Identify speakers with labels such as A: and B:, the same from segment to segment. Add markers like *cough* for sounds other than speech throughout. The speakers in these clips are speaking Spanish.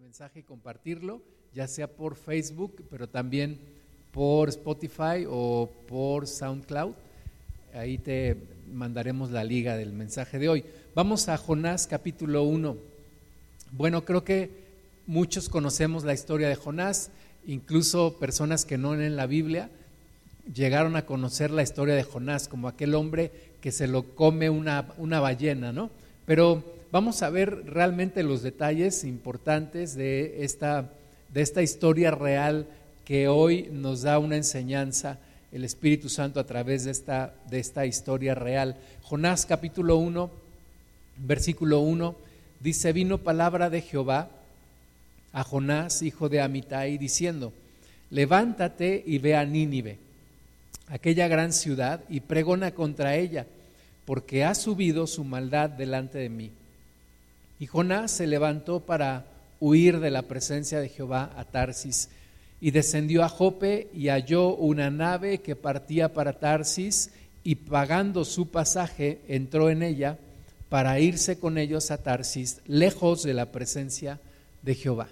A: mensaje y compartirlo, ya sea por Facebook, pero también por Spotify o por SoundCloud. Ahí te mandaremos la liga del mensaje de hoy. Vamos a Jonás capítulo 1. Bueno, creo que muchos conocemos la historia de Jonás, incluso personas que no leen la Biblia llegaron a conocer la historia de Jonás como aquel hombre que se lo come una, una ballena, ¿no? Pero vamos a ver realmente los detalles importantes de esta, de esta historia real que hoy nos da una enseñanza el Espíritu Santo a través de esta, de esta historia real. Jonás capítulo 1, versículo 1, dice, vino palabra de Jehová a Jonás, hijo de Amitai, diciendo, levántate y ve a Nínive, aquella gran ciudad, y pregona contra ella, porque ha subido su maldad delante de mí. Y Jonás se levantó para huir de la presencia de Jehová a Tarsis. Y descendió a Jope y halló una nave que partía para Tarsis y pagando su pasaje entró en ella para irse con ellos a Tarsis, lejos de la presencia de Jehová.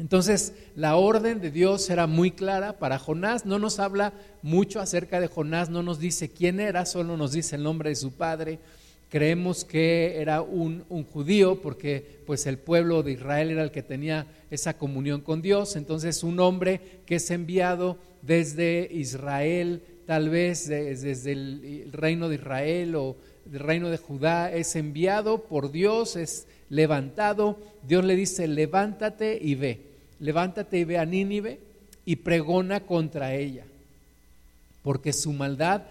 A: Entonces, la orden de Dios era muy clara para Jonás, no nos habla mucho acerca de Jonás, no nos dice quién era, solo nos dice el nombre de su padre, creemos que era un, judío porque pues el pueblo de Israel era el que tenía esa comunión con Dios, entonces un hombre que es enviado desde Israel, tal vez desde el reino de Israel o del reino de Judá, es enviado por Dios, es levantado, Dios le dice, levántate y ve, levántate y ve a Nínive y pregona contra ella, porque su maldad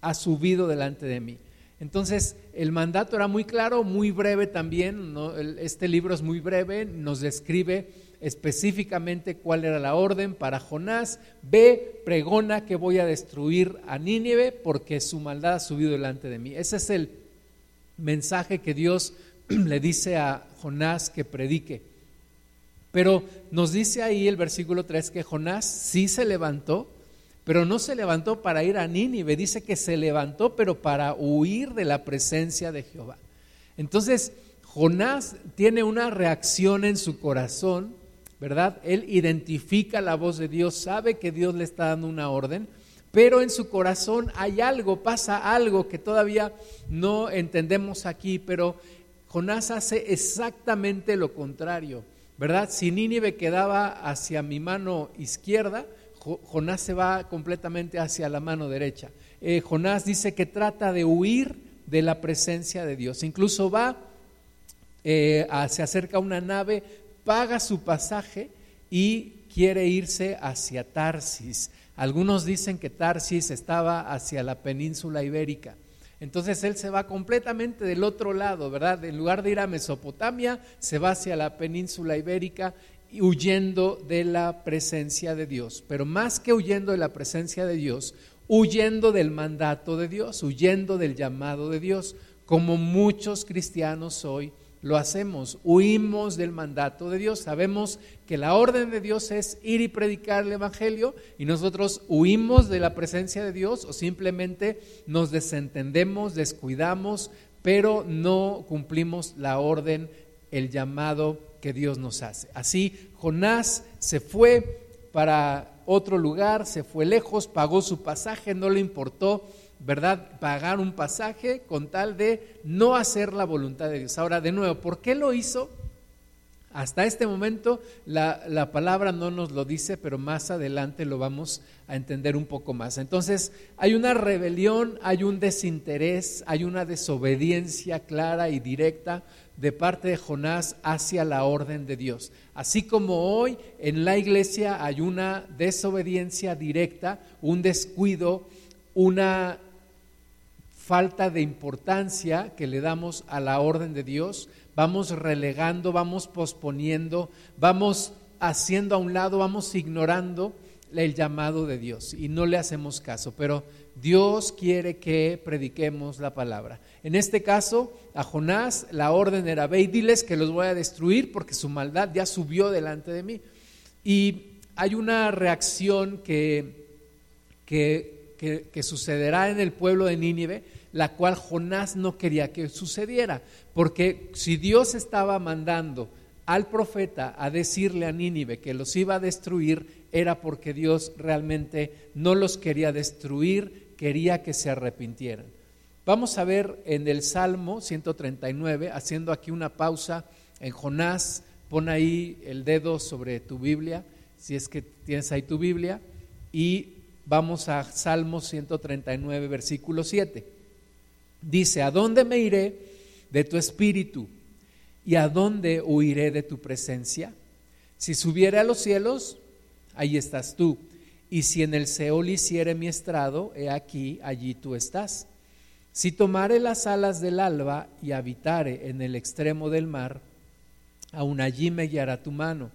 A: ha subido delante de mí. Entonces, el mandato era muy claro, muy breve también. Este libro es muy breve, nos describe específicamente cuál era la orden para Jonás. Ve, pregona que voy a destruir a Nínive porque su maldad ha subido delante de mí. Ese es el mensaje que Dios *clears throat* le dice a Jonás que predique. Pero nos dice ahí el versículo 3 que Jonás sí se levantó pero no se levantó para ir a Nínive, dice que se levantó, pero para huir de la presencia de Jehová. Entonces, Jonás tiene una reacción en su corazón, ¿verdad? Él identifica la voz de Dios, sabe que Dios le está dando una orden, pero en su corazón hay algo, pasa algo que todavía no entendemos aquí, pero Jonás hace exactamente lo contrario, ¿verdad? Si Nínive quedaba hacia mi mano izquierda, Jonás se va completamente hacia la mano derecha. Eh, Jonás dice que trata de huir de la presencia de Dios. Incluso va, eh, se acerca a una nave, paga su pasaje y quiere irse hacia Tarsis. Algunos dicen que Tarsis estaba hacia la península ibérica. Entonces él se va completamente del otro lado, ¿verdad? En lugar de ir a Mesopotamia, se va hacia la península ibérica huyendo de la presencia de Dios, pero más que huyendo de la presencia de Dios, huyendo del mandato de Dios, huyendo del llamado de Dios, como muchos cristianos hoy lo hacemos, huimos del mandato de Dios, sabemos que la orden de Dios es ir y predicar el Evangelio y nosotros huimos de la presencia de Dios o simplemente nos desentendemos, descuidamos, pero no cumplimos la orden, el llamado que Dios nos hace. Así, Jonás se fue para otro lugar, se fue lejos, pagó su pasaje, no le importó, ¿verdad? Pagar un pasaje con tal de no hacer la voluntad de Dios. Ahora, de nuevo, ¿por qué lo hizo? Hasta este momento la, la, palabra no nos lo dice, pero más adelante lo vamos a entender un poco más. Entonces, hay una rebelión, hay un desinterés, hay una desobediencia clara y directa de parte de Jonás hacia la orden de Dios. Así como hoy en la iglesia hay una desobediencia directa, un descuido, una falta de importancia que le damos a la orden de Dios, vamos relegando, vamos posponiendo, vamos haciendo a un lado, vamos ignorando el llamado de Dios y no le hacemos caso, pero Dios quiere que prediquemos la palabra. En este caso, a Jonás la orden era, ve y diles que los voy a destruir porque su maldad ya subió delante de mí. Y hay una reacción que, que, que sucederá en el pueblo de Nínive, la cual Jonás no quería que sucediera, porque si Dios estaba mandando al profeta a decirle a Nínive que los iba a destruir era porque Dios realmente no los quería destruir, quería que se arrepintieran. Vamos a ver en el Salmo 139, haciendo aquí una pausa en Jonás, pon ahí el dedo sobre tu Biblia, si es que tienes ahí tu Biblia, y vamos a Salmo 139, versículo 7. Dice, ¿a dónde me iré de tu espíritu? ¿Y a dónde huiré de tu presencia? Si subiere a los cielos, ahí estás tú. Y si en el Seol hiciere mi estrado, he aquí, allí tú estás. Si tomare las alas del alba y habitare en el extremo del mar, aun allí me guiará tu mano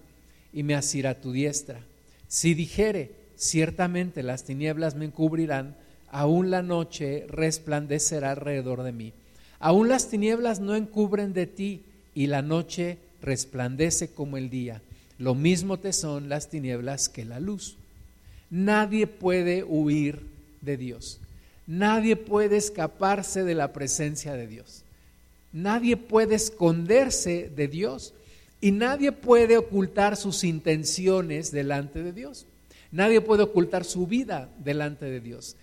A: y me asirá tu diestra. Si dijere, ciertamente las tinieblas me encubrirán, aún la noche resplandecerá alrededor de mí. Aún las tinieblas no encubren de ti y la noche resplandece como el día. Lo mismo te son las tinieblas que la luz. Nadie puede huir de Dios. Nadie puede escaparse de la presencia de Dios. Nadie puede esconderse de Dios y nadie puede ocultar sus intenciones delante de Dios. Nadie puede ocultar su vida delante de Dios.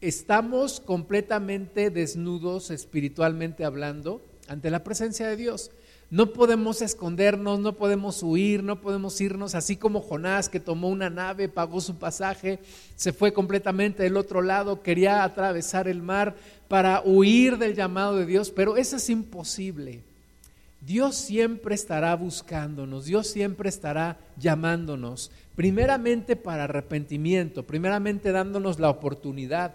A: Estamos completamente desnudos espiritualmente hablando ante la presencia de Dios. No podemos escondernos, no podemos huir, no podemos irnos, así como Jonás que tomó una nave, pagó su pasaje, se fue completamente del otro lado, quería atravesar el mar para huir del llamado de Dios, pero eso es imposible. Dios siempre estará buscándonos, Dios siempre estará llamándonos, primeramente para arrepentimiento, primeramente dándonos la oportunidad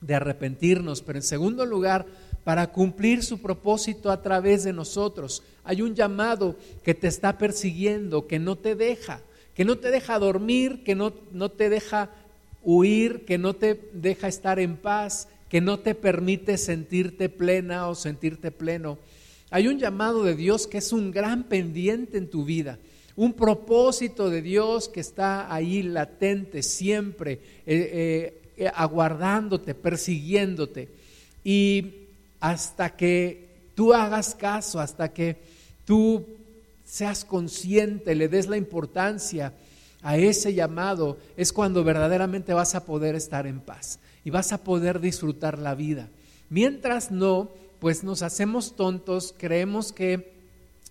A: de arrepentirnos, pero en segundo lugar, para cumplir su propósito a través de nosotros. Hay un llamado que te está persiguiendo, que no te deja, que no te deja dormir, que no, no te deja huir, que no te deja estar en paz, que no te permite sentirte plena o sentirte pleno. Hay un llamado de Dios que es un gran pendiente en tu vida, un propósito de Dios que está ahí latente siempre, eh, eh, aguardándote, persiguiéndote. Y hasta que tú hagas caso, hasta que tú seas consciente, le des la importancia a ese llamado, es cuando verdaderamente vas a poder estar en paz y vas a poder disfrutar la vida. Mientras no, pues nos hacemos tontos, creemos que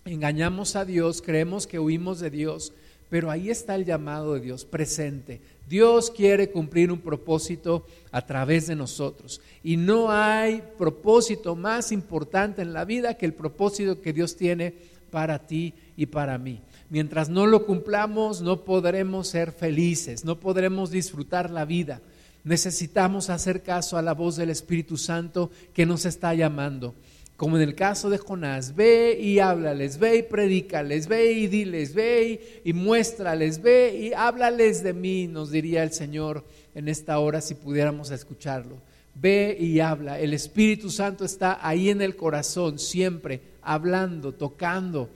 A: engañamos a Dios, creemos que huimos de Dios, pero ahí está el llamado de Dios presente. Dios quiere cumplir un propósito a través de nosotros. Y no hay propósito más importante en la vida que el propósito que Dios tiene para ti y para mí. Mientras no lo cumplamos, no podremos ser felices, no podremos disfrutar la vida. Necesitamos hacer caso a la voz del Espíritu Santo que nos está llamando como en el caso de Jonás, ve y háblales, ve y predícales, ve y diles, ve y, muéstrales, ve y háblales de mí, nos diría el Señor en esta hora si pudiéramos escucharlo. Ve y habla. El Espíritu Santo está ahí en el corazón, siempre hablando, tocando,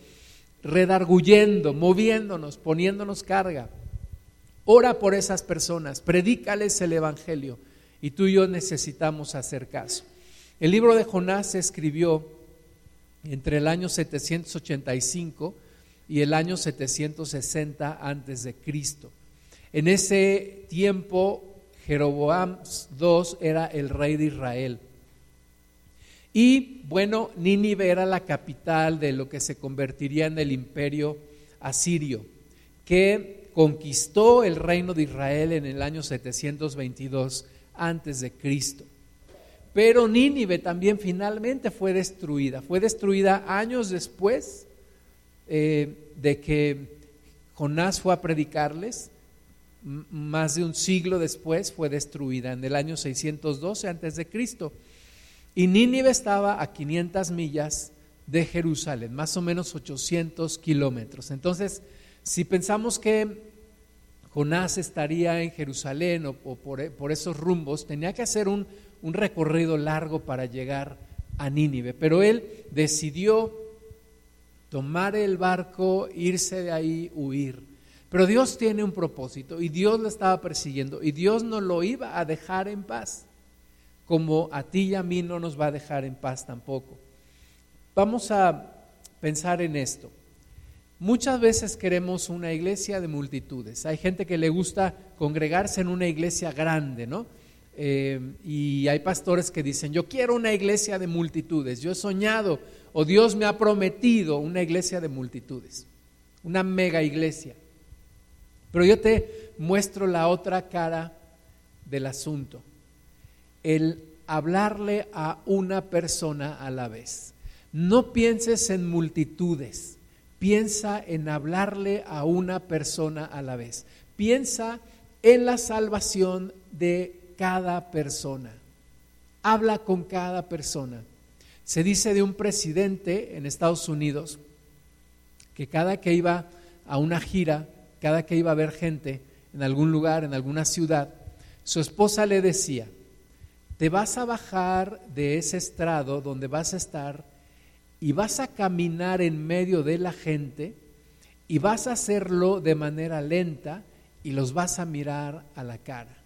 A: redarguyendo, moviéndonos, poniéndonos carga. Ora por esas personas, predícales el Evangelio y tú y yo necesitamos hacer caso. El libro de Jonás se escribió entre el año 785 y el año 760 antes de Cristo. En ese tiempo Jeroboam II era el rey de Israel. Y bueno, Nínive era la capital de lo que se convertiría en el imperio asirio, que conquistó el reino de Israel en el año 722 antes de Cristo. Pero Nínive también finalmente fue destruida. Fue destruida años después eh, de que Jonás fue a predicarles. Más de un siglo después fue destruida, en el año 612 antes de Cristo. Y Nínive estaba a 500 millas de Jerusalén, más o menos 800 kilómetros. Entonces, si pensamos que Jonás estaría en Jerusalén o, por esos rumbos, tenía que hacer un un recorrido largo para llegar a Nínive, pero él decidió tomar el barco, irse de ahí, huir. Pero Dios tiene un propósito y Dios lo estaba persiguiendo y Dios no lo iba a dejar en paz, como a ti y a mí no nos va a dejar en paz tampoco. Vamos a pensar en esto. Muchas veces queremos una iglesia de multitudes. Hay gente que le gusta congregarse en una iglesia grande, ¿no? Eh, y hay pastores que dicen, yo quiero una iglesia de multitudes, yo he soñado o Dios me ha prometido una iglesia de multitudes, una mega iglesia. Pero yo te muestro la otra cara del asunto, el hablarle a una persona a la vez. No pienses en multitudes Piensa en hablarle a una persona a la vez. Piensa en la salvación de cada persona. Habla con cada persona. Se dice de un presidente en Estados Unidos que cada que iba a una gira, cada que iba a ver gente en algún lugar, en alguna ciudad, su esposa le decía, te vas a bajar de ese estrado donde vas a estar y vas a caminar en medio de la gente y vas a hacerlo de manera lenta y los vas a mirar a la cara.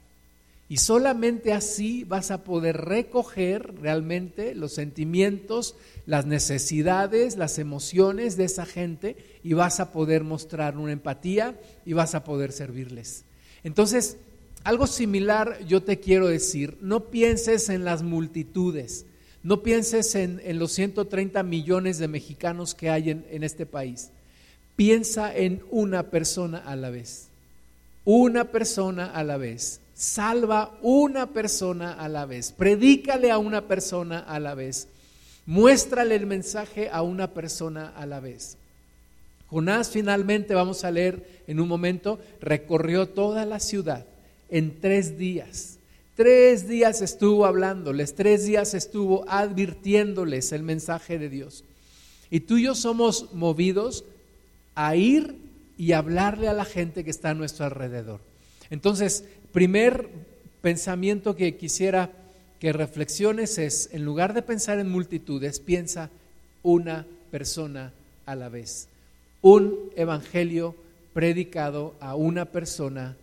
A: Y solamente así vas a poder recoger realmente los sentimientos, las necesidades, las emociones de esa gente y vas a poder mostrar una empatía y vas a poder servirles. Entonces, algo similar yo te quiero decir, no pienses en las multitudes, no pienses en, los 130 millones de mexicanos que hay en, en este país. Piensa en una persona a la vez. Una persona a la vez. Salva una persona a la vez. Predícale a una persona a la vez. Muéstrale el mensaje a una persona a la vez. Jonás finalmente, vamos a leer en un momento, recorrió toda la ciudad en tres días. Tres días estuvo hablándoles, tres días estuvo advirtiéndoles el mensaje de Dios. Y tú y yo somos movidos a ir y hablarle a la gente que está a nuestro alrededor. Entonces, primer pensamiento que quisiera que reflexiones es, en lugar de pensar en multitudes, piensa una persona a la vez. Un evangelio predicado a una persona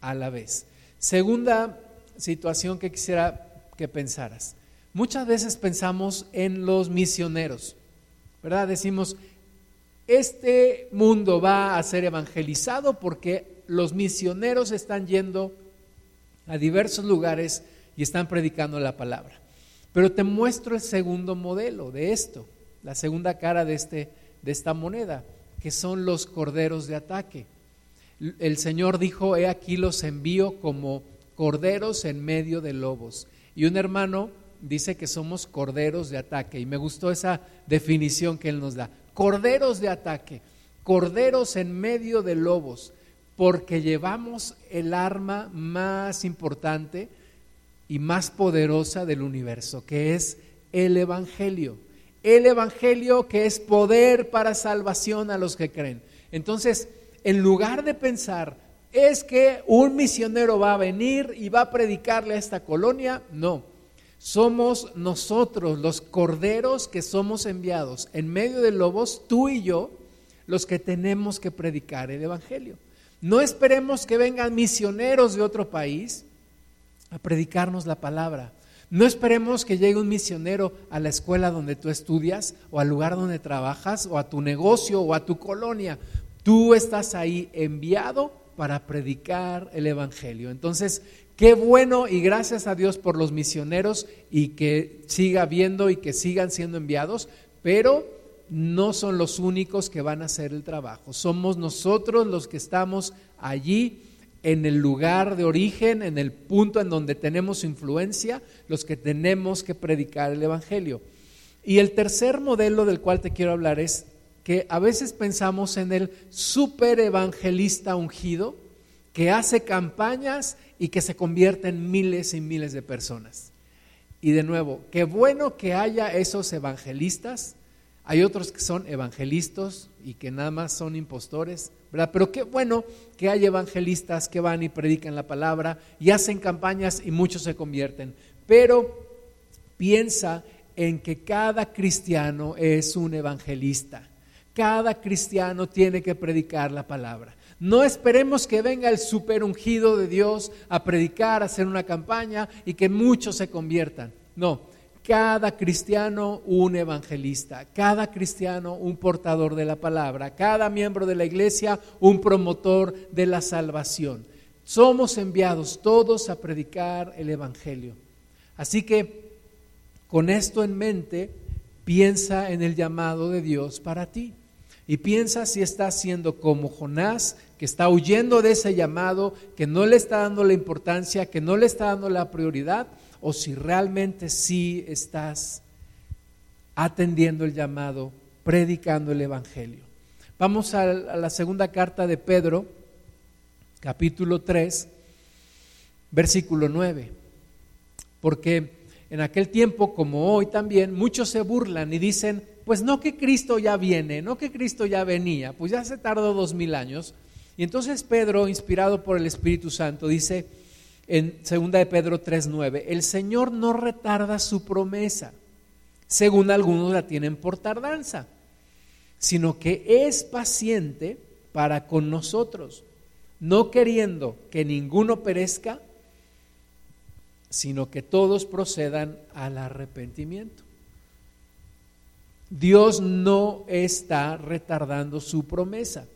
A: a la vez. Segunda situación que quisiera que pensaras. Muchas veces pensamos en los misioneros, ¿verdad? Decimos, este mundo va a ser evangelizado porque los misioneros están yendo a diversos lugares y están predicando la palabra. Pero te muestro el segundo modelo de esto, la segunda cara de, este, de esta moneda, que son los corderos de ataque. El Señor dijo, he aquí los envío como corderos en medio de lobos. Y un hermano dice que somos corderos de ataque. Y me gustó esa definición que él nos da. Corderos de ataque, corderos en medio de lobos, porque llevamos el arma más importante y más poderosa del universo, que es el Evangelio. El Evangelio que es poder para salvación a los que creen. Entonces, en lugar de pensar, es que un misionero va a venir y va a predicarle a esta colonia. No, somos nosotros los corderos que somos enviados en medio de lobos, tú y yo, los que tenemos que predicar el Evangelio. No esperemos que vengan misioneros de otro país a predicarnos la palabra. No esperemos que llegue un misionero a la escuela donde tú estudias o al lugar donde trabajas o a tu negocio o a tu colonia. Tú estás ahí enviado para predicar el Evangelio. Entonces, qué bueno y gracias a Dios por los misioneros y que siga habiendo y que sigan siendo enviados, pero no son los únicos que van a hacer el trabajo. Somos nosotros los que estamos allí en el lugar de origen, en el punto en donde tenemos influencia, los que tenemos que predicar el Evangelio. Y el tercer modelo del cual te quiero hablar es que a veces pensamos en el super evangelista ungido que hace campañas y que se convierte en miles y miles de personas. Y de nuevo, qué bueno que haya esos evangelistas. Hay otros que son evangelistas y que nada más son impostores, ¿verdad? Pero qué bueno que haya evangelistas que van y predican la palabra y hacen campañas y muchos se convierten. Pero piensa en que cada cristiano es un evangelista. Cada cristiano tiene que predicar la palabra. No esperemos que venga el super ungido de Dios a predicar, a hacer una campaña y que muchos se conviertan. No, cada cristiano un evangelista, cada cristiano un portador de la palabra, cada miembro de la iglesia un promotor de la salvación. Somos enviados todos a predicar el Evangelio. Así que con esto en mente, piensa en el llamado de Dios para ti. Y piensa si estás siendo como Jonás, que está huyendo de ese llamado, que no le está dando la importancia, que no le está dando la prioridad, o si realmente sí estás atendiendo el llamado, predicando el Evangelio. Vamos a la segunda carta de Pedro, capítulo 3, versículo 9. Porque en aquel tiempo, como hoy también, muchos se burlan y dicen, pues no que Cristo ya viene, no que Cristo ya venía, pues ya se tardó dos mil años. Y entonces Pedro, inspirado por el Espíritu Santo, dice en 2 de Pedro 3:9, el Señor no retarda su promesa, según algunos la tienen por tardanza, sino que es paciente para con nosotros, no queriendo que ninguno perezca, sino que todos procedan al arrepentimiento. Dios no está retardando su promesa.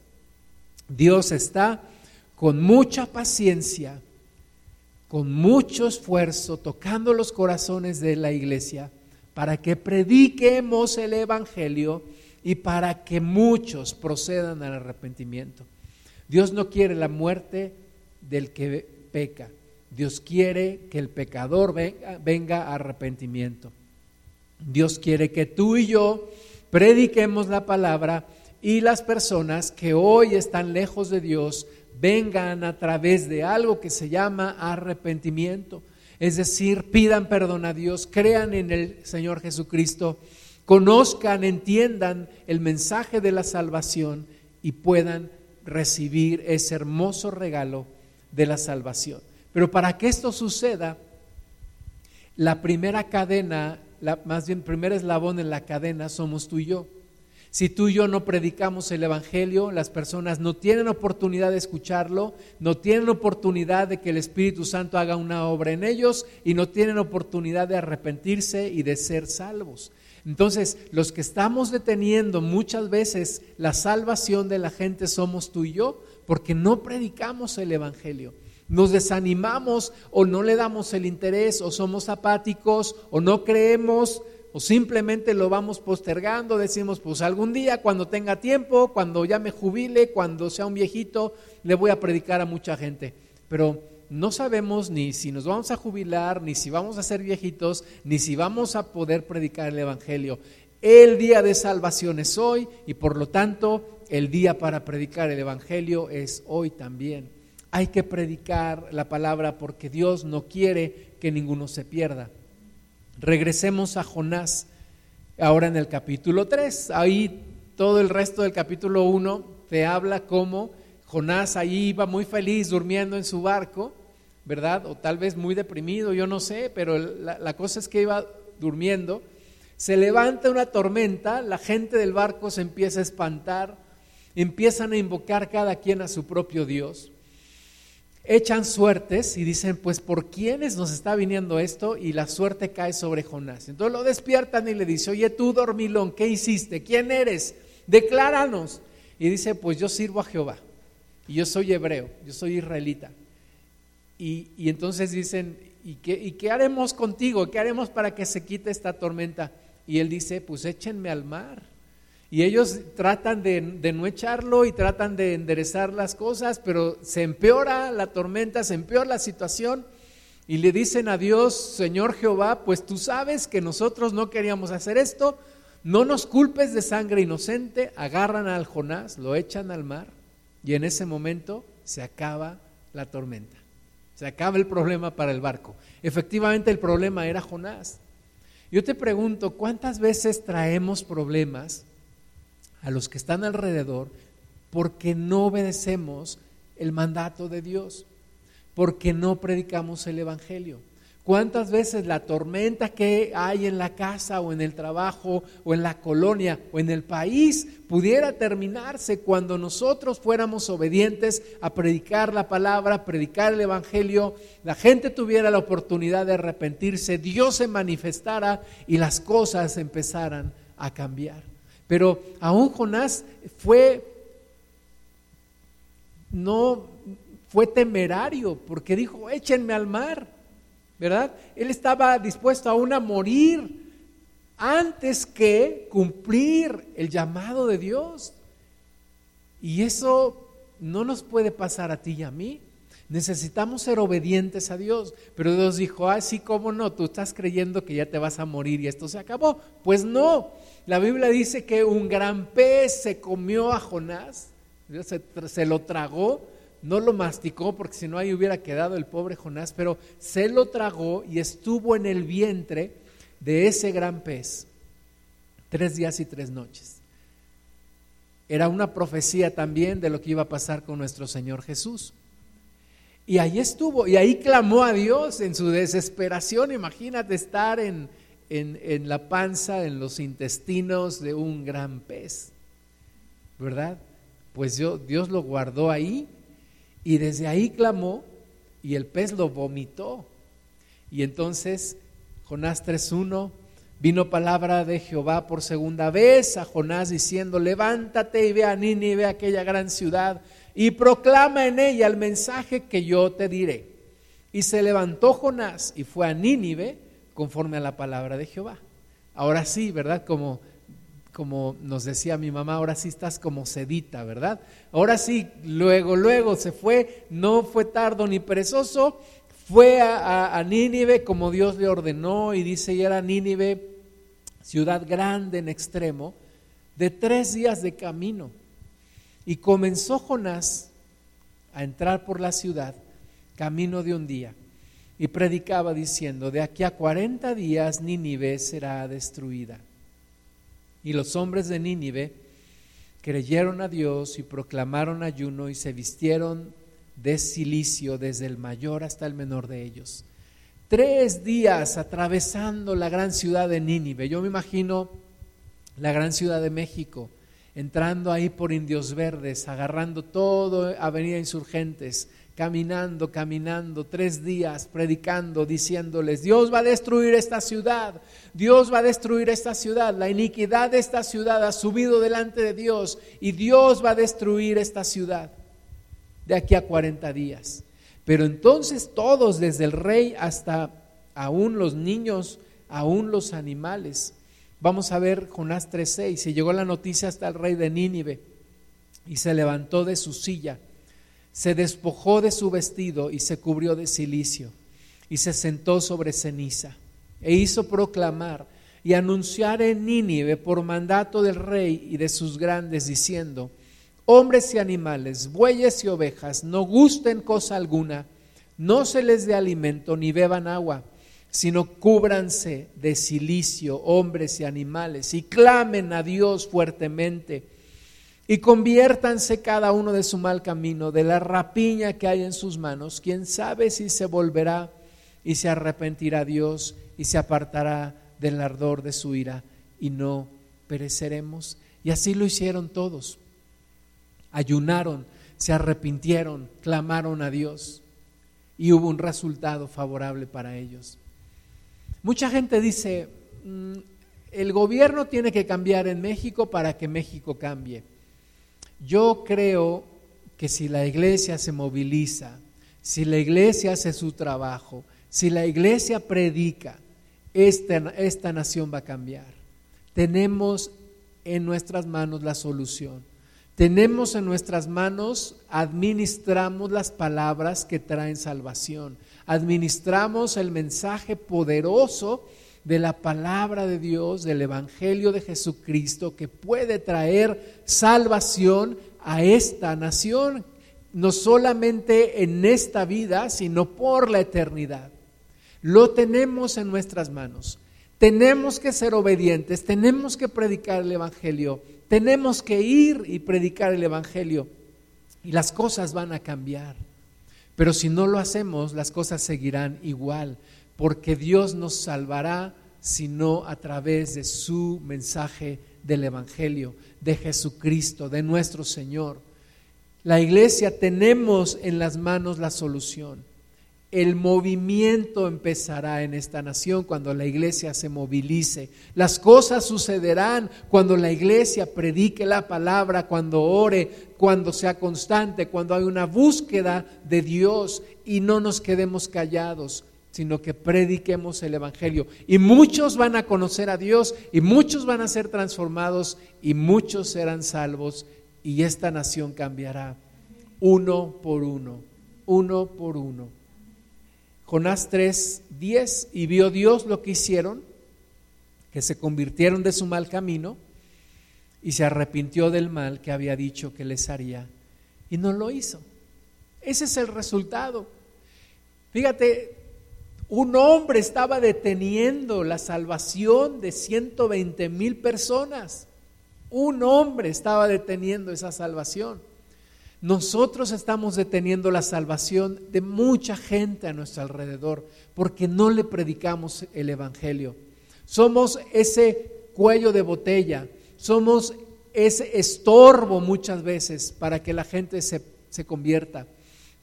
A: Dios está con mucha paciencia, con mucho esfuerzo, tocando los corazones de la iglesia para que prediquemos el Evangelio y para que muchos procedan al arrepentimiento. Dios no quiere la muerte del que peca. Dios quiere que el pecador venga, a arrepentimiento. Dios quiere que tú y yo prediquemos la palabra y las personas que hoy están lejos de Dios vengan a través de algo que se llama arrepentimiento. Es decir, pidan perdón a Dios, crean en el Señor Jesucristo, conozcan, entiendan el mensaje de la salvación y puedan recibir ese hermoso regalo de la salvación. Pero para que esto suceda, la primera cadena, la, más bien primer eslabón en la cadena somos tú y yo. Si tú y yo no predicamos el Evangelio, las personas no tienen oportunidad de escucharlo, no tienen oportunidad de que el Espíritu Santo haga una obra en ellos y no tienen oportunidad de arrepentirse y de ser salvos. Entonces, los que estamos deteniendo muchas veces la salvación de la gente somos tú y yo, porque no predicamos el Evangelio nos desanimamos o no le damos el interés o somos apáticos o no creemos o simplemente lo vamos postergando, decimos, pues algún día cuando tenga tiempo, cuando ya me jubile, cuando sea un viejito, le voy a predicar a mucha gente. Pero no sabemos ni si nos vamos a jubilar, ni si vamos a ser viejitos, ni si vamos a poder predicar el Evangelio. El día de salvación es hoy y por lo tanto el día para predicar el Evangelio es hoy también. Hay que predicar la palabra porque Dios no quiere que ninguno se pierda. Regresemos a Jonás, ahora en el capítulo 3. Ahí todo el resto del capítulo 1 te habla cómo Jonás ahí iba muy feliz durmiendo en su barco, ¿verdad? O tal vez muy deprimido, yo no sé, pero la, la cosa es que iba durmiendo. Se levanta una tormenta, la gente del barco se empieza a espantar, empiezan a invocar cada quien a su propio Dios echan suertes y dicen, pues por quiénes nos está viniendo esto y la suerte cae sobre Jonás. Entonces lo despiertan y le dice, oye tú dormilón, ¿qué hiciste? ¿Quién eres? Decláranos. Y dice, pues yo sirvo a Jehová y yo soy hebreo, yo soy israelita. Y, y entonces dicen, ¿y qué, ¿y qué haremos contigo? ¿Qué haremos para que se quite esta tormenta? Y él dice, pues échenme al mar. Y ellos tratan de, no echarlo y tratan de enderezar las cosas, pero se empeora la tormenta, se empeora la situación y le dicen a Dios, Señor Jehová, pues tú sabes que nosotros no queríamos hacer esto, no nos culpes de sangre inocente, agarran al Jonás, lo echan al mar y en ese momento se acaba la tormenta, se acaba el problema para el barco. Efectivamente el problema era Jonás. Yo te pregunto, ¿cuántas veces traemos problemas? A los que están alrededor porque no obedecemos el mandato de Dios, porque no predicamos el Evangelio. ¿Cuántas veces la tormenta que hay en la casa o en el trabajo o en la colonia o en el país pudiera terminarse cuando nosotros fuéramos obedientes a predicar la palabra, predicar el Evangelio, la gente tuviera la oportunidad de arrepentirse, Dios se manifestara y las cosas empezaran a cambiar? Pero aún Jonás fue, no, fue temerario porque dijo, échenme al mar. ¿verdad? Él estaba dispuesto aún a morir antes que cumplir el llamado de Dios. Y eso no nos puede pasar a ti y a mí. Necesitamos ser obedientes a Dios. Pero Dios dijo, ah, sí, cómo no, tú estás creyendo que ya te vas a morir y esto se acabó. Pues no, la Biblia dice que un gran pez se comió a Jonás, se, se lo tragó no lo masticó porque si no ahí hubiera quedado el pobre Jonás, pero se lo tragó y estuvo en el vientre de ese gran pez tres días y tres noches. Era una profecía también de lo que iba a pasar con nuestro Señor Jesús. Y ahí estuvo, y ahí clamó a Dios en su desesperación. Imagínate estar en, en la panza, en los intestinos de un gran pez, ¿verdad? Pues yo, Dios lo guardó ahí y desde ahí clamó y el pez lo vomitó. Y entonces Jonás 3.1, vino palabra de Jehová por segunda vez a Jonás diciendo, levántate y ve a Nínive, aquella gran ciudad, y proclama en ella el mensaje que yo te diré. Y se levantó Jonás y fue a Nínive conforme a la palabra de Jehová. Ahora sí, ¿verdad? Como como nos decía mi mamá, ahora sí estás como sedita, ¿verdad? Ahora sí, luego, luego se fue, no fue tardo ni perezoso, fue a, Nínive como Dios le ordenó y dice, y era Nínive, ciudad grande en extremo, de tres días de camino. Y comenzó Jonás a entrar por la ciudad, camino de un día, y predicaba diciendo, de aquí a cuarenta días Nínive será destruida. Y los hombres de Nínive creyeron a Dios y proclamaron ayuno y se vistieron de silicio desde el mayor hasta el menor de ellos. Tres días atravesando la gran ciudad de Nínive. Yo me imagino la gran ciudad de México, entrando ahí por Indios Verdes, agarrando todo Avenida Insurgentes, caminando, caminando, tres días predicando, diciéndoles, Dios va a destruir esta ciudad, Dios va a destruir esta ciudad, la iniquidad de esta ciudad ha subido delante de Dios y Dios va a destruir esta ciudad de aquí a 40 días. Pero entonces todos, desde el rey hasta aún los niños, aún los animales, vamos a ver Jonás 3.6, se llegó la noticia hasta el rey de Nínive y se levantó de su silla se despojó de su vestido y se cubrió de silicio y se sentó sobre ceniza e hizo proclamar y anunciar en Nínive por mandato del rey y de sus grandes diciendo, hombres y animales, bueyes y ovejas, no gusten cosa alguna, no se les dé alimento ni beban agua, sino cúbranse de silicio, hombres y animales, y clamen a Dios fuertemente y conviértanse cada uno de su mal camino, de la rapiña que hay en sus manos. Quién sabe si se volverá y se arrepentirá Dios y se apartará del ardor de su ira y no pereceremos. Y así lo hicieron todos. Ayunaron, se arrepintieron, clamaron a Dios y hubo un resultado favorable para ellos. Mucha gente dice, mm, el gobierno tiene que cambiar en México para que México cambie. Yo creo que si la iglesia se moviliza, si la iglesia hace su trabajo, si la iglesia predica, esta, esta nación va a cambiar. Tenemos en nuestras manos la solución. Tenemos en nuestras manos, administramos las palabras que traen salvación. Administramos el mensaje poderoso de la palabra de Dios, del Evangelio de Jesucristo, que puede traer salvación a esta nación, no solamente en esta vida, sino por la eternidad. Lo tenemos en nuestras manos. Tenemos que ser obedientes, tenemos que predicar el Evangelio, tenemos que ir y predicar el Evangelio y las cosas van a cambiar. Pero si no lo hacemos, las cosas seguirán igual porque Dios nos salvará sino a través de su mensaje del Evangelio, de Jesucristo, de nuestro Señor. La iglesia tenemos en las manos la solución. El movimiento empezará en esta nación cuando la iglesia se movilice. Las cosas sucederán cuando la iglesia predique la palabra, cuando ore, cuando sea constante, cuando hay una búsqueda de Dios y no nos quedemos callados sino que prediquemos el Evangelio. Y muchos van a conocer a Dios y muchos van a ser transformados y muchos serán salvos y esta nación cambiará uno por uno, uno por uno. Jonás 3, 10, y vio Dios lo que hicieron, que se convirtieron de su mal camino y se arrepintió del mal que había dicho que les haría y no lo hizo. Ese es el resultado. Fíjate, un hombre estaba deteniendo la salvación de 120 mil personas. Un hombre estaba deteniendo esa salvación. Nosotros estamos deteniendo la salvación de mucha gente a nuestro alrededor porque no le predicamos el Evangelio. Somos ese cuello de botella, somos ese estorbo muchas veces para que la gente se, se convierta.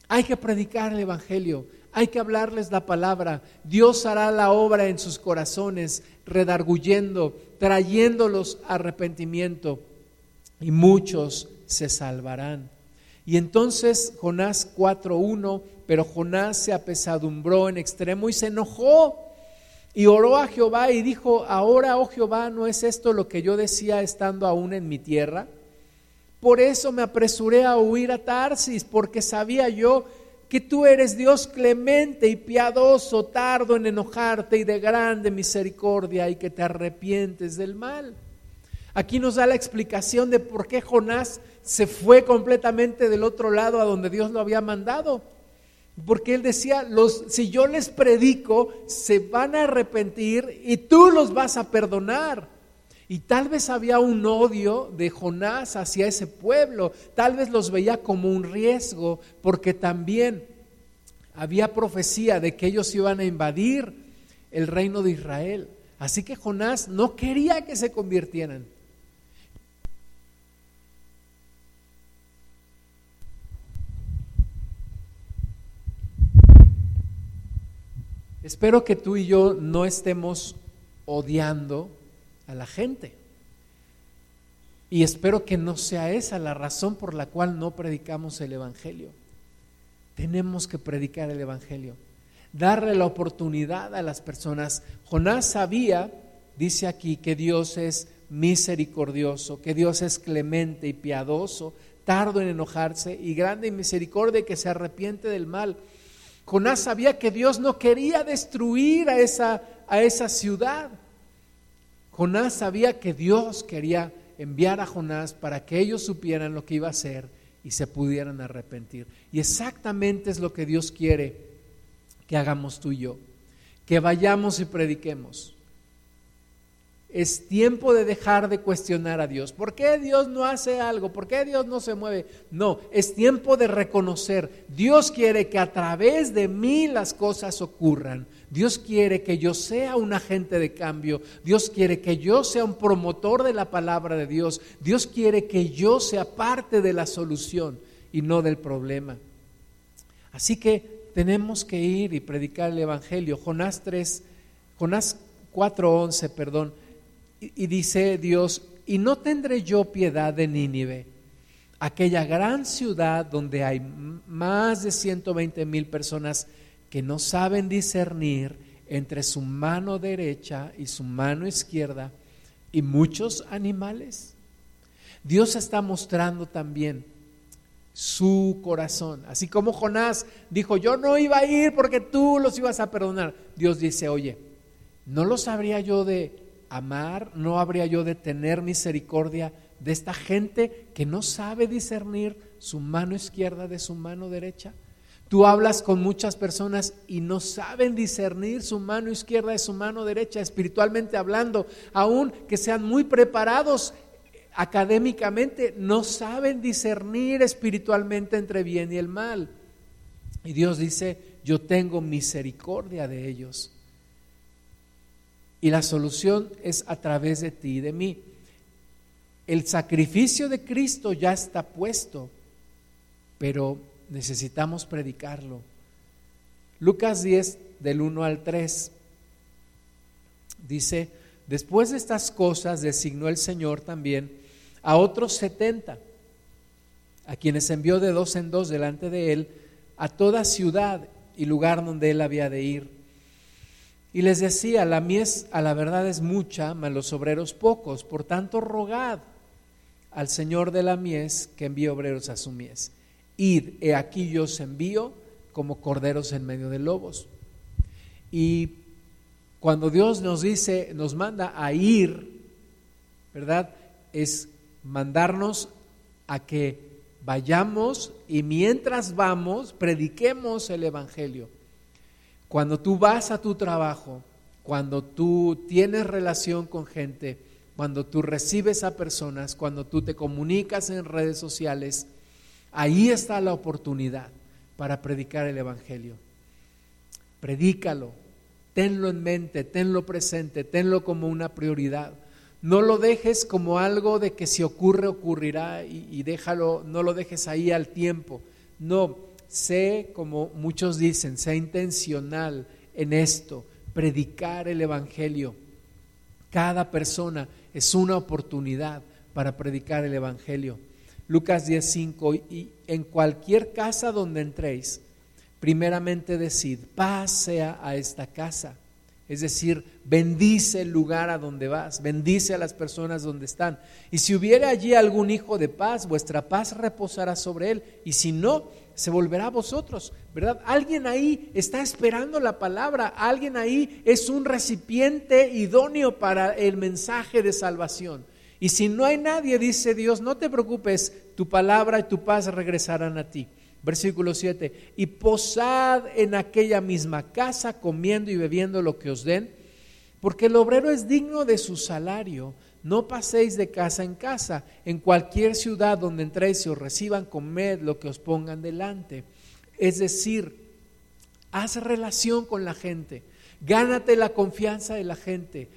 A: Hay que predicar el Evangelio. Hay que hablarles la palabra. Dios hará la obra en sus corazones, redarguyendo, trayéndolos arrepentimiento, y muchos se salvarán. Y entonces Jonás 4.1, pero Jonás se apesadumbró en extremo y se enojó y oró a Jehová y dijo, ahora, oh Jehová, ¿no es esto lo que yo decía estando aún en mi tierra? Por eso me apresuré a huir a Tarsis, porque sabía yo que tú eres Dios clemente y piadoso, tardo en enojarte y de grande misericordia y que te arrepientes del mal. Aquí nos da la explicación de por qué Jonás se fue completamente del otro lado a donde Dios lo había mandado. Porque él decía, los, si yo les predico, se van a arrepentir y tú los vas a perdonar. Y tal vez había un odio de Jonás hacia ese pueblo, tal vez los veía como un riesgo, porque también había profecía de que ellos iban a invadir el reino de Israel. Así que Jonás no quería que se convirtieran. Espero que tú y yo no estemos odiando a la gente. Y espero que no sea esa la razón por la cual no predicamos el Evangelio. Tenemos que predicar el Evangelio, darle la oportunidad a las personas. Jonás sabía, dice aquí, que Dios es misericordioso, que Dios es clemente y piadoso, tardo en enojarse y grande en misericordia que se arrepiente del mal. Jonás sabía que Dios no quería destruir a esa, a esa ciudad. Jonás sabía que Dios quería enviar a Jonás para que ellos supieran lo que iba a hacer y se pudieran arrepentir. Y exactamente es lo que Dios quiere que hagamos tú y yo, que vayamos y prediquemos. Es tiempo de dejar de cuestionar a Dios. ¿Por qué Dios no hace algo? ¿Por qué Dios no se mueve? No, es tiempo de reconocer. Dios quiere que a través de mí las cosas ocurran. Dios quiere que yo sea un agente de cambio. Dios quiere que yo sea un promotor de la palabra de Dios. Dios quiere que yo sea parte de la solución y no del problema. Así que tenemos que ir y predicar el Evangelio. Jonás 3, Jonás 4.11, perdón y, dice Dios, y no tendré yo piedad de Nínive, aquella gran ciudad donde hay más de 120 mil personas que no saben discernir entre su mano derecha y su mano izquierda y muchos animales. Dios está mostrando también su corazón. Así como Jonás dijo, yo no iba a ir porque tú los ibas a perdonar. Dios dice, oye, ¿no lo sabría yo de amar, no habría yo de tener misericordia de esta gente que no sabe discernir su mano izquierda de su mano derecha. Tú hablas con muchas personas y no saben discernir su mano izquierda de su mano derecha, espiritualmente hablando, aun que sean muy preparados académicamente, no saben discernir espiritualmente entre bien y el mal. Y Dios dice, yo tengo misericordia de ellos. Y la solución es a través de ti y de mí. El sacrificio de Cristo ya está puesto, pero necesitamos predicarlo. Lucas 10, del 1 al 3, dice, después de estas cosas designó el Señor también a otros setenta, a quienes envió de dos en dos delante de él a toda ciudad y lugar donde él había de ir. Y les decía, la mies a la verdad es mucha, mas los obreros pocos, por tanto rogad al Señor de la mies que envíe obreros a su mies. Id, he aquí yo os envío como corderos en medio de lobos. Y cuando Dios nos dice, nos manda a ir, ¿verdad? Es mandarnos a que vayamos y mientras vamos, prediquemos el Evangelio. Cuando tú vas a tu trabajo, cuando tú tienes relación con gente, cuando tú recibes a personas, cuando tú te comunicas en redes sociales, ahí está la oportunidad para predicar el Evangelio. Predícalo, tenlo en mente, tenlo presente, tenlo como una prioridad. No lo dejes como algo de que si ocurre, ocurrirá y, déjalo, no lo dejes ahí al tiempo. No, sé, como muchos dicen, sé intencional en esto, predicar el Evangelio. Cada persona es una oportunidad para predicar el Evangelio. Lucas 10:5, y en cualquier casa donde entréis, primeramente decid, paz sea a esta casa es decir, bendice el lugar a donde vas, bendice a las personas donde están. Y si hubiera allí algún hijo de paz, vuestra paz reposará sobre él. Y si no, se volverá a vosotros, ¿verdad? Alguien ahí está esperando la palabra, alguien ahí es un recipiente idóneo para el mensaje de salvación. Y si no hay nadie, dice Dios, no te preocupes, tu palabra y tu paz regresarán a ti. Versículo 7, y posad en aquella misma casa comiendo y bebiendo lo que os den, porque el obrero es digno de su salario. No paséis de casa en casa, en cualquier ciudad donde entréis y os reciban, comed lo que os pongan delante. Es decir, haz relación con la gente, gánate la confianza de la gente,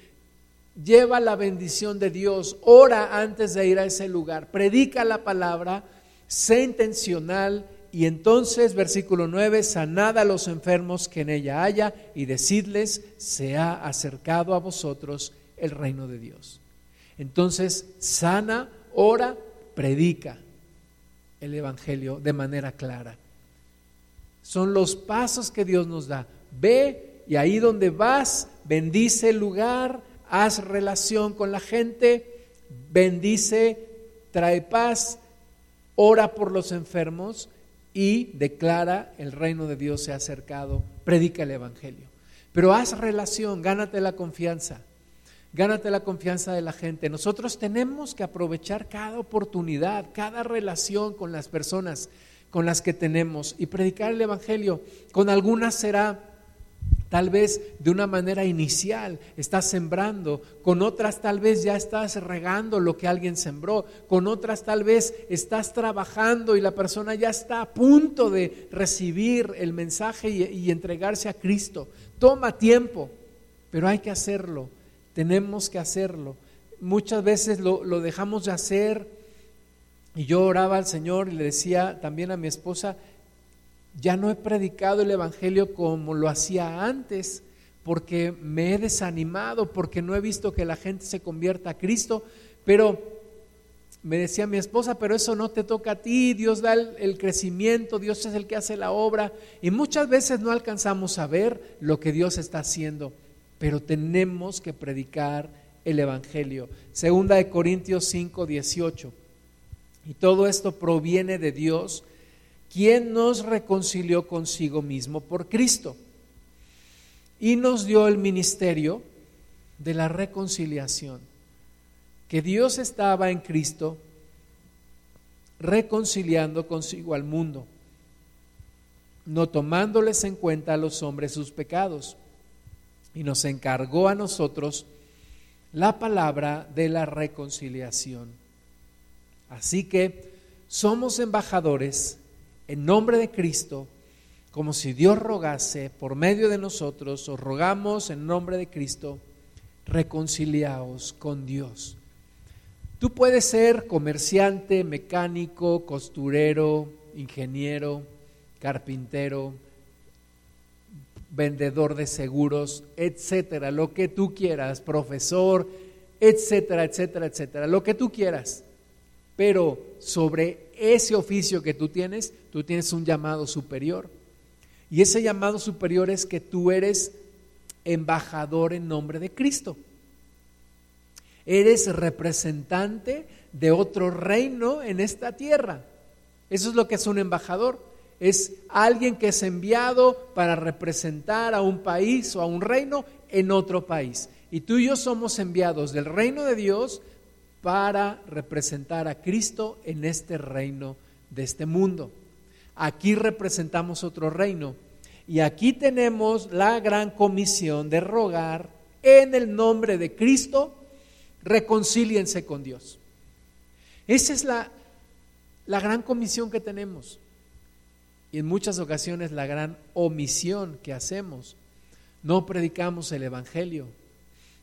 A: lleva la bendición de Dios, ora antes de ir a ese lugar, predica la palabra, sé intencional y entonces, versículo 9, sanad a los enfermos que en ella haya y decidles, se ha acercado a vosotros el reino de Dios. Entonces, sana, ora, predica el Evangelio de manera clara. Son los pasos que Dios nos da. Ve y ahí donde vas, bendice el lugar, haz relación con la gente, bendice, trae paz, ora por los enfermos y declara el reino de Dios se ha acercado, predica el Evangelio. Pero haz relación, gánate la confianza, gánate la confianza de la gente. Nosotros tenemos que aprovechar cada oportunidad, cada relación con las personas con las que tenemos y predicar el Evangelio. Con algunas será Tal vez de una manera inicial estás sembrando, con otras tal vez ya estás regando lo que alguien sembró, con otras tal vez estás trabajando y la persona ya está a punto de recibir el mensaje y, entregarse a Cristo. Toma tiempo, pero hay que hacerlo, tenemos que hacerlo. Muchas veces lo, lo dejamos de hacer y yo oraba al Señor y le decía también a mi esposa, ya no he predicado el Evangelio como lo hacía antes, porque me he desanimado, porque no he visto que la gente se convierta a Cristo, pero me decía mi esposa, pero eso no te toca a ti, Dios da el, crecimiento, Dios es el que hace la obra, y muchas veces no alcanzamos a ver lo que Dios está haciendo, pero tenemos que predicar el Evangelio. Segunda de Corintios 5, 18. Y todo esto proviene de Dios, quien nos reconcilió consigo mismo por Cristo y nos dio el ministerio de la reconciliación, que Dios estaba en Cristo reconciliando consigo al mundo, no tomándoles en cuenta a los hombres sus pecados, y nos encargó a nosotros la palabra de la reconciliación. Así que somos embajadores en nombre de Cristo, como si Dios rogase por medio de nosotros, os rogamos en nombre de Cristo, reconciliaos con Dios. Tú puedes ser comerciante, mecánico, costurero, ingeniero, carpintero, vendedor de seguros, etcétera, lo que tú quieras, profesor, etcétera, etcétera, etcétera, lo que tú quieras. Pero sobre ese oficio que tú tienes, tú tienes un llamado superior. Y ese llamado superior es que tú eres embajador en nombre de Cristo. Eres representante de otro reino en esta tierra. Eso es lo que es un embajador. Es alguien que es enviado para representar a un país o a un reino en otro país. Y tú y yo somos enviados del reino de Dios para representar a Cristo en este reino de este mundo. Aquí representamos otro reino. Y aquí tenemos la gran comisión de rogar en el nombre de Cristo, reconcíliense con Dios. Esa es la, la gran comisión que tenemos y en muchas ocasiones la gran omisión que hacemos. No predicamos el Evangelio,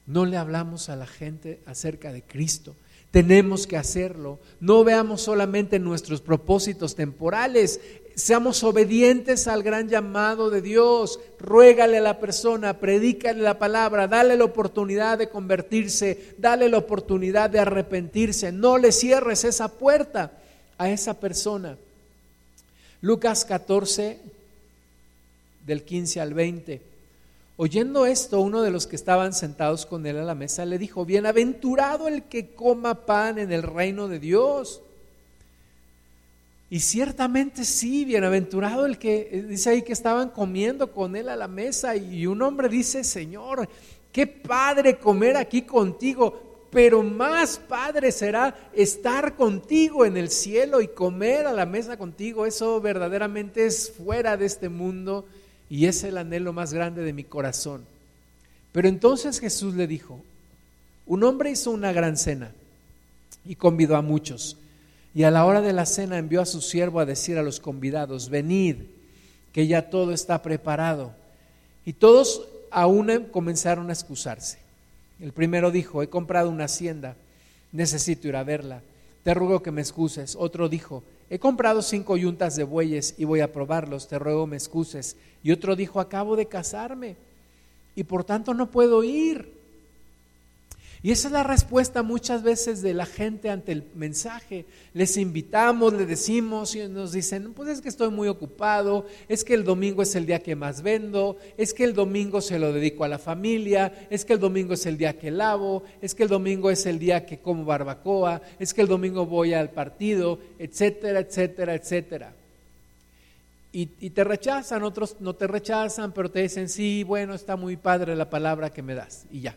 A: no le hablamos a la gente acerca de Cristo. Tenemos que hacerlo. No veamos solamente nuestros propósitos temporales. Seamos obedientes al gran llamado de Dios. Ruégale a la persona, predícale la palabra, dale la oportunidad de convertirse, dale la oportunidad de arrepentirse. No le cierres esa puerta a esa persona. Lucas 14, del 15 al 20. Oyendo esto, uno de los que estaban sentados con él a la mesa le dijo, bienaventurado el que coma pan en el reino de Dios. Y ciertamente sí, bienaventurado el que eh, dice ahí que estaban comiendo con él a la mesa y un hombre dice, Señor, qué padre comer aquí contigo, pero más padre será estar contigo en el cielo y comer a la mesa contigo. Eso verdaderamente es fuera de este mundo y es el anhelo más grande de mi corazón. Pero entonces Jesús le dijo, un hombre hizo una gran cena y convidó a muchos. Y a la hora de la cena envió a su siervo a decir a los convidados, venid, que ya todo está preparado. Y todos aún comenzaron a excusarse. El primero dijo, he comprado una hacienda, necesito ir a verla, te ruego que me excuses. Otro dijo, he comprado cinco yuntas de bueyes y voy a probarlos, te ruego me excuses. Y otro dijo, acabo de casarme y por tanto no puedo ir. Y esa es la respuesta muchas veces de la gente ante el mensaje. Les invitamos, le decimos y nos dicen, pues es que estoy muy ocupado, es que el domingo es el día que más vendo, es que el domingo se lo dedico a la familia, es que el domingo es el día que lavo, es que el domingo es el día que como barbacoa, es que el domingo voy al partido, etcétera, etcétera, etcétera. Y, y te rechazan, otros no te rechazan, pero te dicen, sí, bueno, está muy padre la palabra que me das, y ya.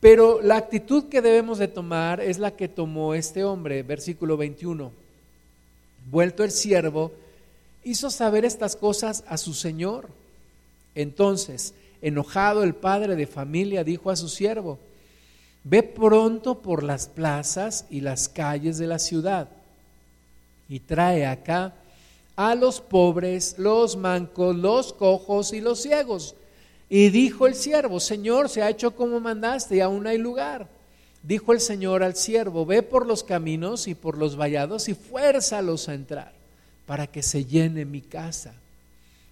A: Pero la actitud que debemos de tomar es la que tomó este hombre, versículo 21. Vuelto el siervo, hizo saber estas cosas a su señor. Entonces, enojado el padre de familia dijo a su siervo, ve pronto por las plazas y las calles de la ciudad y trae acá a los pobres, los mancos, los cojos y los ciegos y dijo el siervo, Señor, se ha hecho como mandaste y aún hay lugar. Dijo el Señor al siervo, ve por los caminos y por los vallados y fuérzalos a entrar para que se llene mi casa.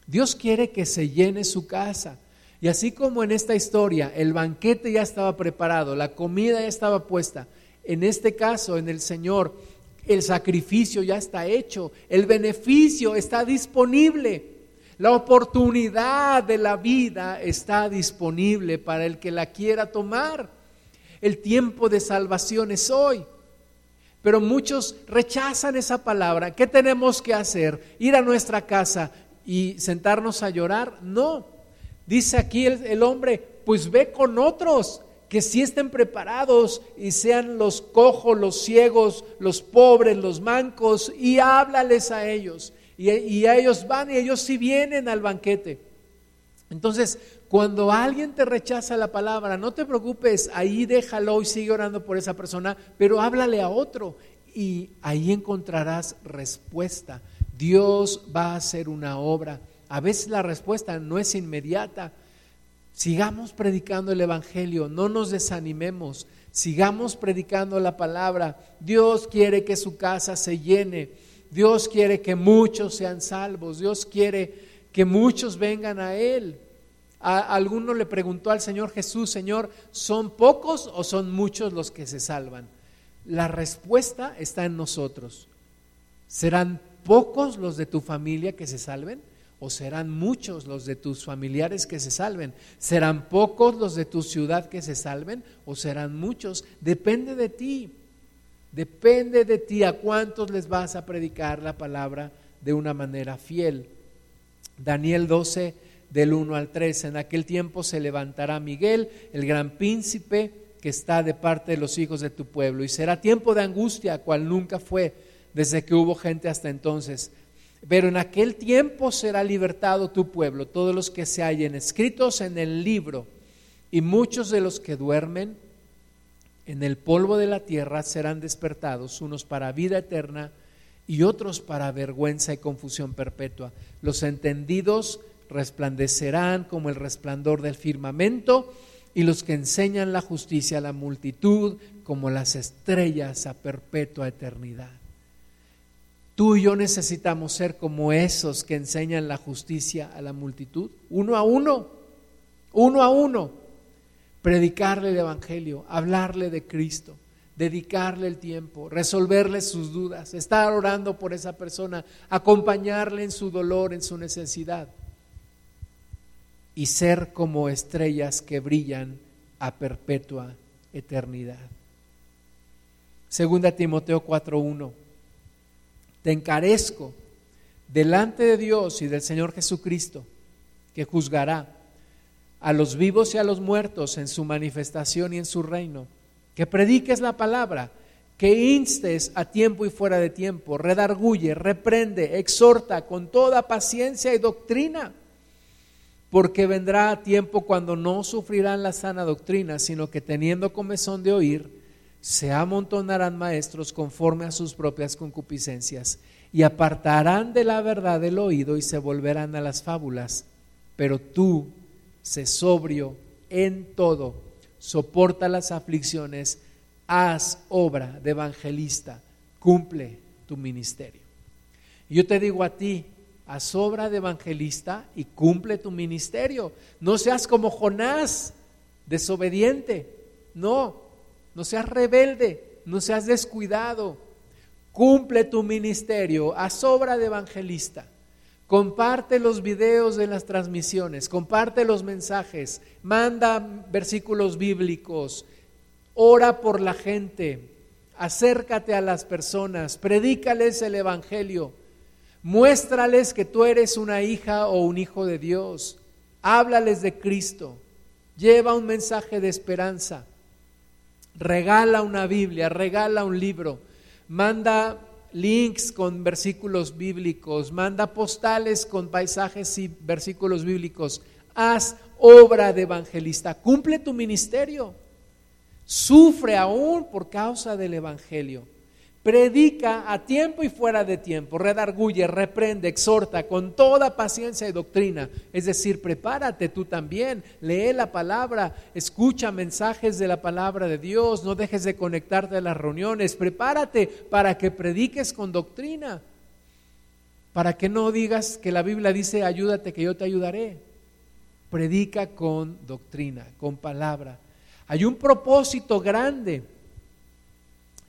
A: Dios quiere que se llene su casa. Y así como en esta historia el banquete ya estaba preparado, la comida ya estaba puesta, en este caso en el Señor el sacrificio ya está hecho, el beneficio está disponible. La oportunidad de la vida está disponible para el que la quiera tomar. El tiempo de salvación es hoy. Pero muchos rechazan esa palabra. ¿Qué tenemos que hacer? ¿Ir a nuestra casa y sentarnos a llorar? No. Dice aquí el, hombre, pues ve con otros que sí estén preparados y sean los cojos, los ciegos, los pobres, los mancos, y háblales a ellos y, ellos van y ellos sí vienen al banquete. Entonces, cuando alguien te rechaza la palabra, no te preocupes, ahí déjalo y sigue orando por esa persona, pero háblale a otro y ahí encontrarás respuesta. Dios va a hacer una obra. A veces la respuesta no es inmediata. Sigamos predicando el Evangelio, no nos desanimemos, sigamos predicando la palabra. Dios quiere que su casa se llene, Dios quiere que muchos sean salvos, Dios quiere que muchos vengan a Él. A alguno le preguntó al Señor Jesús, Señor, ¿son pocos o son muchos los que se salvan? La respuesta está en nosotros. ¿Serán pocos los de tu familia que se salven? ¿O serán muchos los de tus familiares que se salven? ¿Serán pocos los de tu ciudad que se salven? ¿O serán muchos? Depende de ti. Depende de ti a cuántos les vas a predicar la palabra de una manera fiel. Daniel 12, del 1 al 3. En aquel tiempo se levantará Miguel, el gran príncipe que está de parte de los hijos de tu pueblo. Y será tiempo de angustia, cual nunca fue desde que hubo gente hasta entonces pero en aquel tiempo será libertado tu pueblo, todos los que se hallen escritos en el libro, y muchos de los que duermen en el polvo de la tierra serán despertados, unos para vida eterna y otros para vergüenza y confusión perpetua. Los entendidos resplandecerán como el resplandor del firmamento, y los que enseñan la justicia a la multitud como las estrellas a perpetua eternidad. Tú y yo necesitamos ser como esos que enseñan la justicia a la multitud, uno a uno, uno a uno. Predicarle el Evangelio, hablarle de Cristo, dedicarle el tiempo, resolverle sus dudas, estar orando por esa persona, acompañarle en su dolor, en su necesidad y ser como estrellas que brillan a perpetua eternidad. Segunda Timoteo 4:1 te encarezco delante de Dios y del Señor Jesucristo, que juzgará a los vivos y a los muertos en su manifestación y en su reino, que prediques la palabra, que instes a tiempo y fuera de tiempo, redarguye, reprende, exhorta con toda paciencia y doctrina, porque vendrá tiempo cuando no sufrirán la sana doctrina, sino que teniendo comezón de oír, se amontonarán maestros conforme a sus propias concupiscencias y apartarán de la verdad el oído y se volverán a las fábulas. Pero tú, sé sobrio en todo, soporta las aflicciones, haz obra de evangelista, cumple tu ministerio. Yo te digo a ti, haz obra de evangelista y cumple tu ministerio. No seas como Jonás, desobediente. No, no seas rebelde, no seas descuidado. Cumple tu ministerio, a obra de evangelista. Comparte los videos de las transmisiones, comparte los mensajes, manda versículos bíblicos, ora por la gente, acércate a las personas, predícales el Evangelio, muéstrales que tú eres una hija o un hijo de Dios, háblales de Cristo, lleva un mensaje de esperanza regala una Biblia, regala un libro, manda links con versículos bíblicos, manda postales con paisajes y versículos bíblicos, haz obra de evangelista, cumple tu ministerio, sufre aún por causa del Evangelio predica a tiempo y fuera de tiempo, redarguye, reprende, exhorta con toda paciencia y doctrina. Es decir, prepárate tú también, lee la palabra, escucha mensajes de la palabra de Dios, no dejes de conectarte a las reuniones, prepárate para que prediques con doctrina, para que no digas que la Biblia dice, ayúdate que yo te ayudaré. Predica con doctrina, con palabra. Hay un propósito grande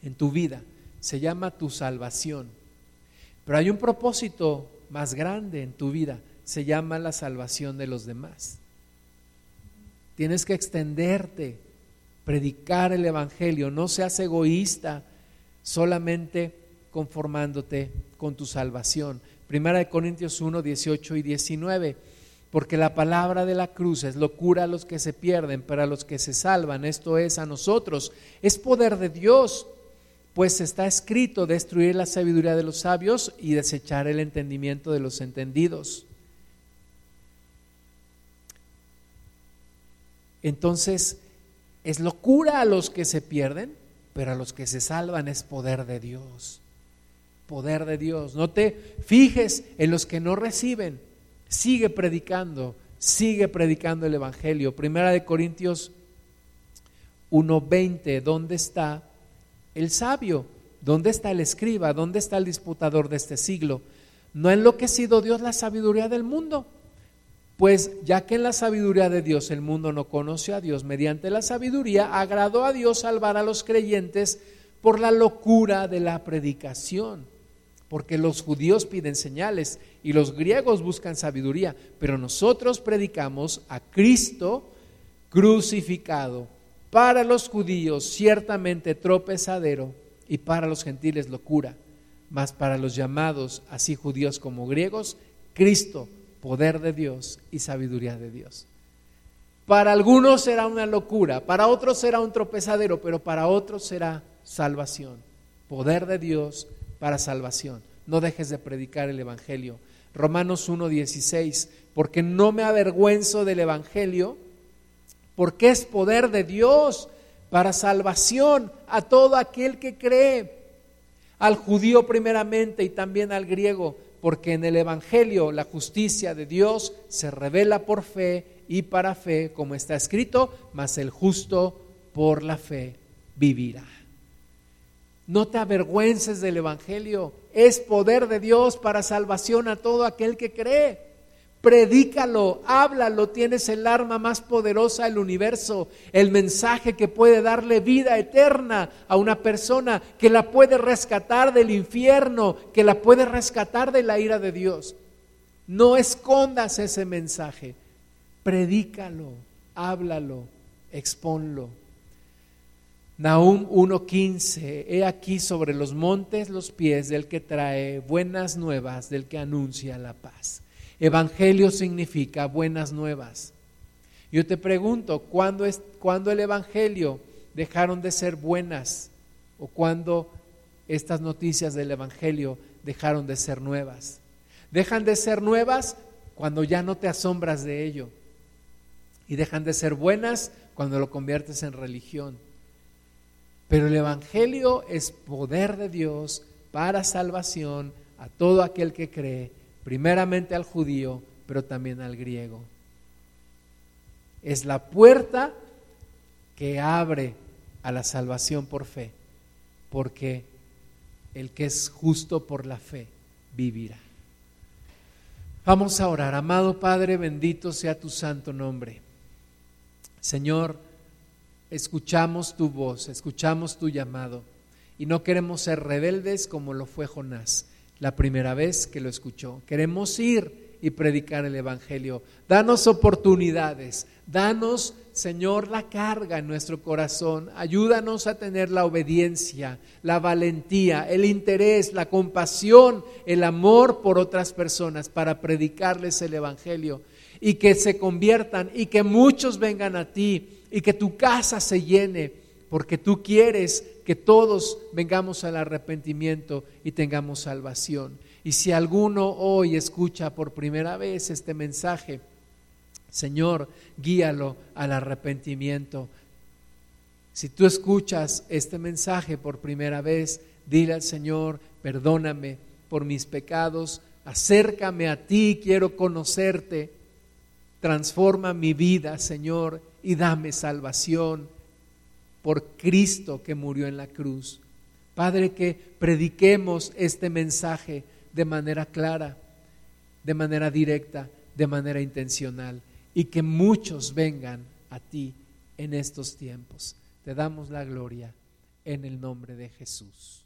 A: en tu vida se llama tu salvación. Pero hay un propósito más grande en tu vida, se llama la salvación de los demás. Tienes que extenderte, predicar el Evangelio, no seas egoísta solamente conformándote con tu salvación. Primera de Corintios 1, 18 y 19. Porque la palabra de la cruz es locura a los que se pierden, pero a los que se salvan, esto es a nosotros, es poder de Dios pues está escrito destruir la sabiduría de los sabios y desechar el entendimiento de los entendidos. Entonces, es locura a los que se pierden, pero a los que se salvan es poder de Dios. Poder de Dios. No te fijes en los que no reciben. Sigue predicando, Sigue predicando el Evangelio. Primera de Corintios 1.20, ¿dónde está el sabio? ¿Dónde está el escriba? ¿Dónde está el disputador de este siglo? ¿No ha enloquecido Dios la sabiduría del mundo? Pues ya que en la sabiduría de Dios el mundo no conoce a Dios, mediante la sabiduría agradó a Dios salvar a los creyentes por la locura de la predicación. Porque los judíos piden señales y los griegos buscan sabiduría, pero nosotros predicamos a Cristo crucificado. Para los judíos ciertamente tropezadero y para los gentiles locura, mas para los llamados, así judíos como griegos, Cristo, poder de Dios y sabiduría de Dios. Para algunos será una locura, para otros será un tropezadero, pero para otros será salvación. Poder de Dios para salvación. No dejes de predicar el Evangelio. Romanos 1.16, porque no me avergüenzo del Evangelio, porque es poder de Dios para salvación a todo aquel que cree, al judío primeramente y también al griego, porque en el Evangelio la justicia de Dios se revela por fe y para fe, como está escrito, mas el justo por la fe vivirá. No te avergüences del Evangelio, es poder de Dios para salvación a todo aquel que cree. Predícalo, háblalo, tienes el arma más poderosa del universo, el mensaje que puede darle vida eterna a una persona, que la puede rescatar del infierno, que la puede rescatar de la ira de Dios. No escondas ese mensaje, predícalo, háblalo, expónlo. Nahum 1.15, he aquí sobre los montes los pies del que trae buenas nuevas, del que anuncia la paz. Evangelio significa buenas nuevas. Yo te pregunto, ¿cuándo, es, ¿cuándo el Evangelio dejaron de ser buenas? ¿O cuándo estas noticias del Evangelio dejaron de ser nuevas? Dejan de ser nuevas cuando ya no te asombras de ello. Y dejan de ser buenas cuando lo conviertes en religión. Pero el Evangelio es poder de Dios para salvación a todo aquel que cree, primeramente al judío, pero también al griego. Es la puerta que abre a la salvación por fe, porque el que es justo por la fe vivirá. Vamos a orar. Amado Padre, bendito sea tu santo nombre. Señor, escuchamos tu voz, escuchamos tu llamado y no queremos ser rebeldes como lo fue Jonás la primera vez que lo escuchó. Queremos ir y predicar el Evangelio. Danos oportunidades, danos, Señor, la carga en nuestro corazón. Ayúdanos a tener la obediencia, la valentía, el interés, la compasión, el amor por otras personas para predicarles el Evangelio y que se conviertan y que muchos vengan a ti y que tu casa se llene, porque tú quieres que todos vengamos al arrepentimiento y tengamos salvación. Y si alguno hoy escucha por primera vez este mensaje, Señor, guíalo al arrepentimiento. Si tú escuchas este mensaje por primera vez, dile al Señor, perdóname por mis pecados, acércame a ti, quiero conocerte, transforma mi vida, Señor, y dame salvación por Cristo que murió en la cruz. Padre, que prediquemos este mensaje de manera clara, de manera directa, de manera intencional, y que muchos vengan a ti en estos tiempos. Te damos la gloria en el nombre de Jesús.